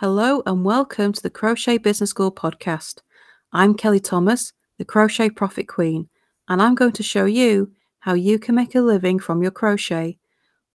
Hello and welcome to the Crochet Business School podcast. I'm Kelly Thomas, the Crochet Profit Queen, and I'm going to show you how you can make a living from your crochet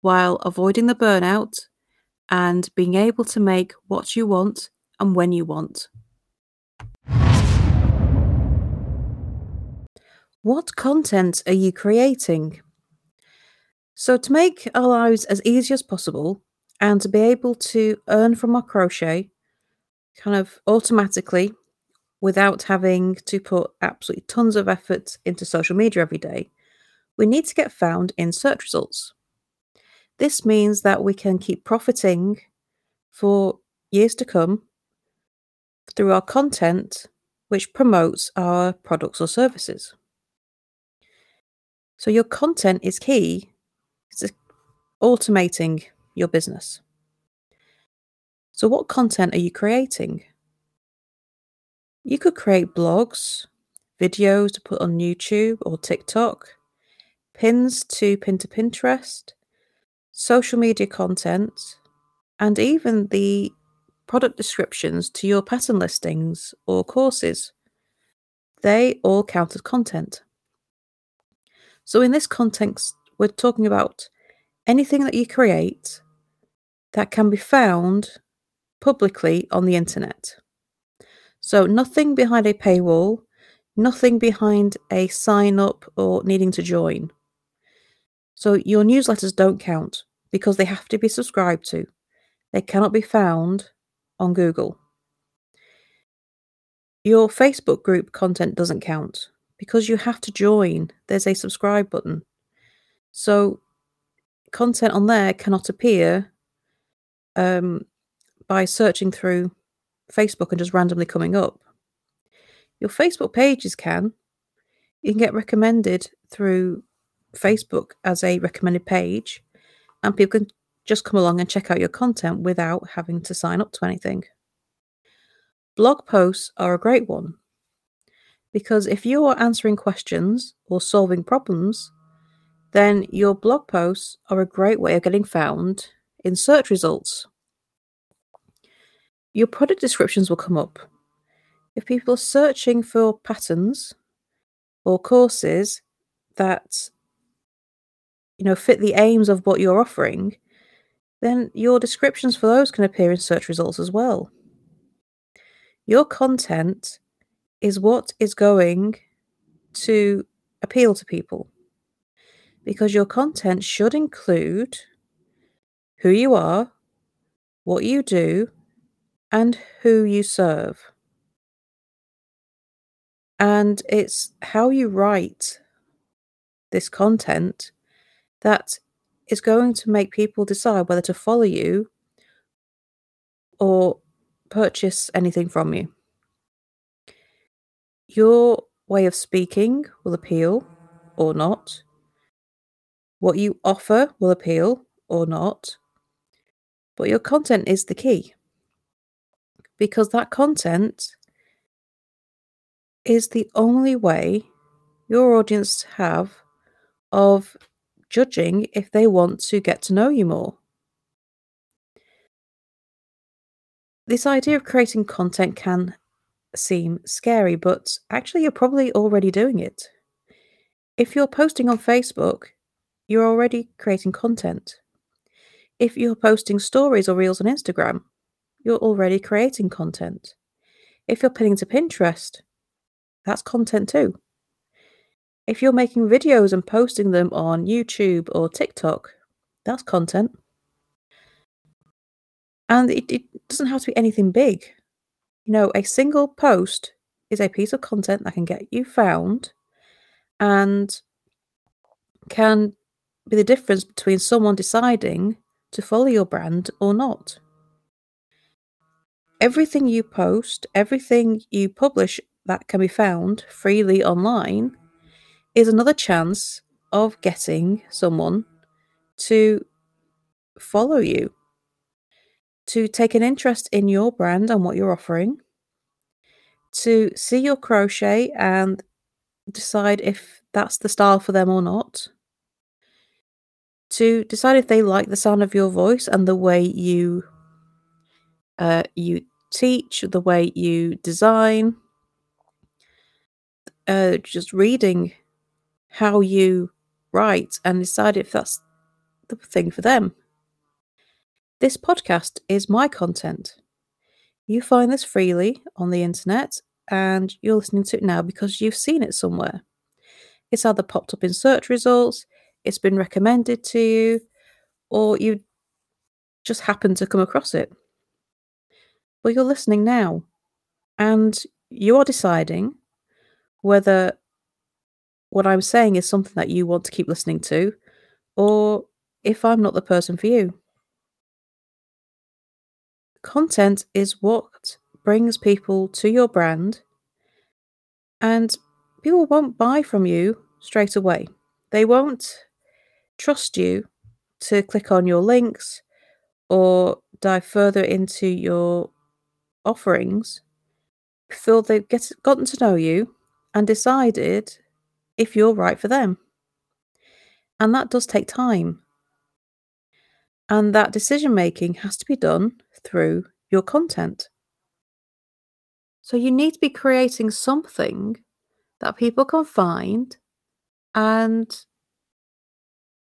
while avoiding the burnout and being able to make what you want and when you want. What content are you creating? So, to make our lives as easy as possible and to be able to earn from our crochet kind of automatically without having to put absolutely tons of effort into social media every day, we need to get found in search results. This means that we can keep profiting for years to come through our content which promotes our products or services. So, your content is key to automating your business. So, what content are you creating? You could create blogs, videos to put on YouTube or TikTok, pins to pin to Pinterest, social media content, and even the product descriptions to your pattern listings or courses. They all count as content. So, in this context, we're talking about anything that you create that can be found publicly on the internet. So, nothing behind a paywall, nothing behind a sign up or needing to join. So, your newsletters don't count because they have to be subscribed to. They cannot be found on Google. Your Facebook group content doesn't count because you have to join. There's a subscribe button. So, content on there cannot appear um, by searching through Facebook and just randomly coming up. Your Facebook pages can. You can get recommended through Facebook as a recommended page, and people can just come along and check out your content without having to sign up to anything. Blog posts are a great one because if you are answering questions or solving problems, then your blog posts are a great way of getting found in search results. Your product descriptions will come up. If people are searching for patterns or courses that you know fit the aims of what you're offering, then your descriptions for those can appear in search results as well. Your content is what is going to appeal to people because your content should include who you are, what you do, and who you serve. And it's how you write this content that is going to make people decide whether to follow you or purchase anything from you. Your way of speaking will appeal or not. What you offer will appeal or not. But your content is the key because that content is the only way your audience have of judging if they want to get to know you more. This idea of creating content can seem scary, but actually, you're probably already doing it. If you're posting on Facebook, you're already creating content. If you're posting stories or reels on Instagram, you're already creating content. If you're pinning to Pinterest, that's content too. If you're making videos and posting them on YouTube or TikTok, that's content. And it, it doesn't have to be anything big. You know, a single post is a piece of content that can get you found and can be the difference between someone deciding to follow your brand or not. Everything you post, everything you publish that can be found freely online is another chance of getting someone to follow you, to take an interest in your brand and what you're offering, to see your crochet and decide if that's the style for them or not, to decide if they like the sound of your voice and the way you uh, you teach, the way you design, uh, just reading how you write and decide if that's the thing for them. This podcast is my content. You find this freely on the internet and you're listening to it now because you've seen it somewhere. It's either popped up in search results, it's been recommended to you, or you just happen to come across it. But you're listening now and you are deciding whether what I'm saying is something that you want to keep listening to or if I'm not the person for you. Content is what brings people to your brand, and people won't buy from you straight away. They won't trust you to click on your links or dive further into your offerings before they've get, gotten to know you and decided if you're right for them. And that does take time. And that decision making has to be done through your content. So you need to be creating something that people can find and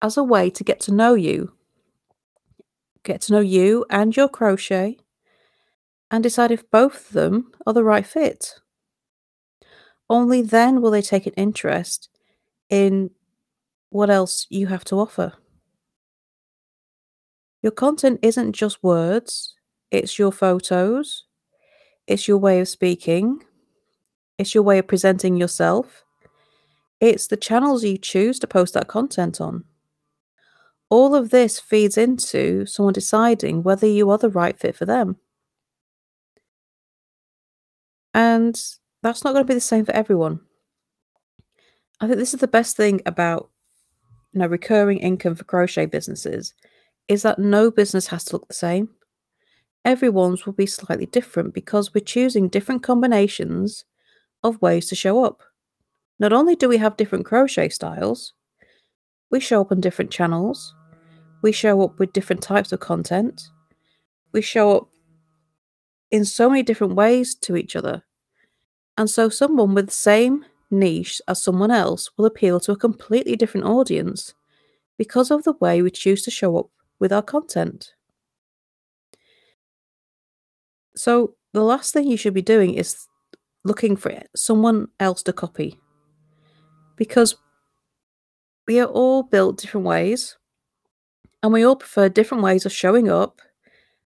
as a way to get to know you. Get to know you and your crochet and decide if both of them are the right fit. Only then will they take an interest in what else you have to offer. Your content isn't just words, it's your photos, it's your way of speaking, it's your way of presenting yourself, it's the channels you choose to post that content on. All of this feeds into someone deciding whether you are the right fit for them. And that's not going to be the same for everyone. I think this is the best thing about you know recurring income for crochet businesses is that no business has to look the same. Everyone's will be slightly different because we're choosing different combinations of ways to show up. Not only do we have different crochet styles, we show up on different channels, we show up with different types of content, we show up in so many different ways to each other. And so, someone with the same niche as someone else will appeal to a completely different audience because of the way we choose to show up with our content. So, the last thing you should be doing is looking for someone else to copy because we are all built different ways and we all prefer different ways of showing up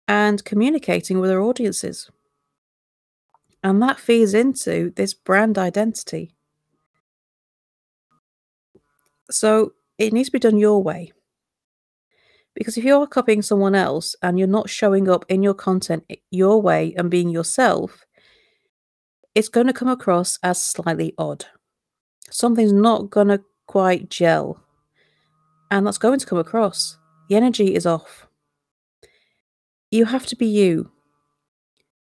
and communicating with our audiences. And that feeds into this brand identity. So it needs to be done your way. Because if you're copying someone else and you're not showing up in your content your way and being yourself, it's going to come across as slightly odd. Something's not going to quite gel. And that's going to come across. The energy is off. You have to be you.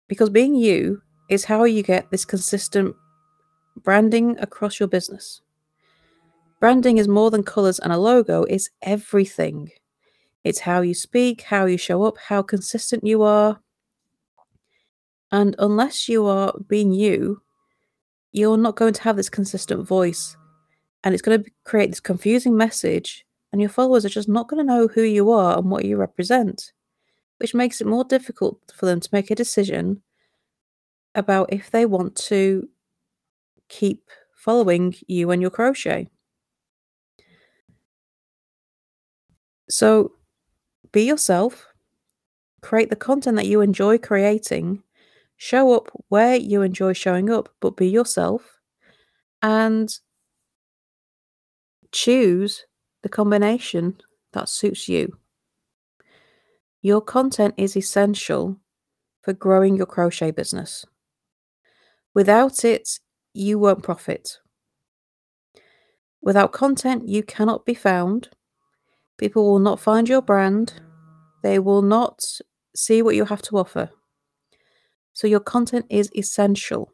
Because being you is how you get this consistent branding across your business. Branding is more than colours and a logo, it's everything. It's how you speak, how you show up, how consistent you are. And unless you are being you, you're not going to have this consistent voice. And it's going to create this confusing message, and your followers are just not going to know who you are and what you represent, which makes it more difficult for them to make a decision about if they want to keep following you and your crochet. So be yourself, create the content that you enjoy creating, show up where you enjoy showing up, but be yourself, and choose the combination that suits you. Your content is essential for growing your crochet business. Without it, you won't profit. Without content, you cannot be found People will not find your brand. They will not see what you have to offer. So, your content is essential.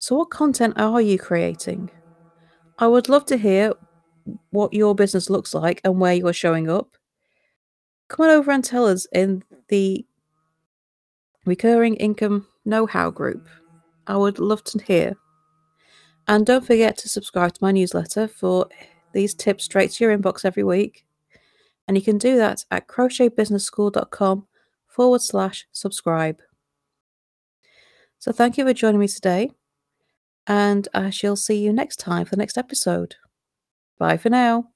So, what content are you creating? I would love to hear what your business looks like and where you're showing up. Come on over and tell us in the recurring income know how group. I would love to hear. And don't forget to subscribe to my newsletter for these tips straight to your inbox every week. And you can do that at crochetbusinessschool.com forward slash subscribe. So thank you for joining me today, and I shall see you next time for the next episode. Bye for now.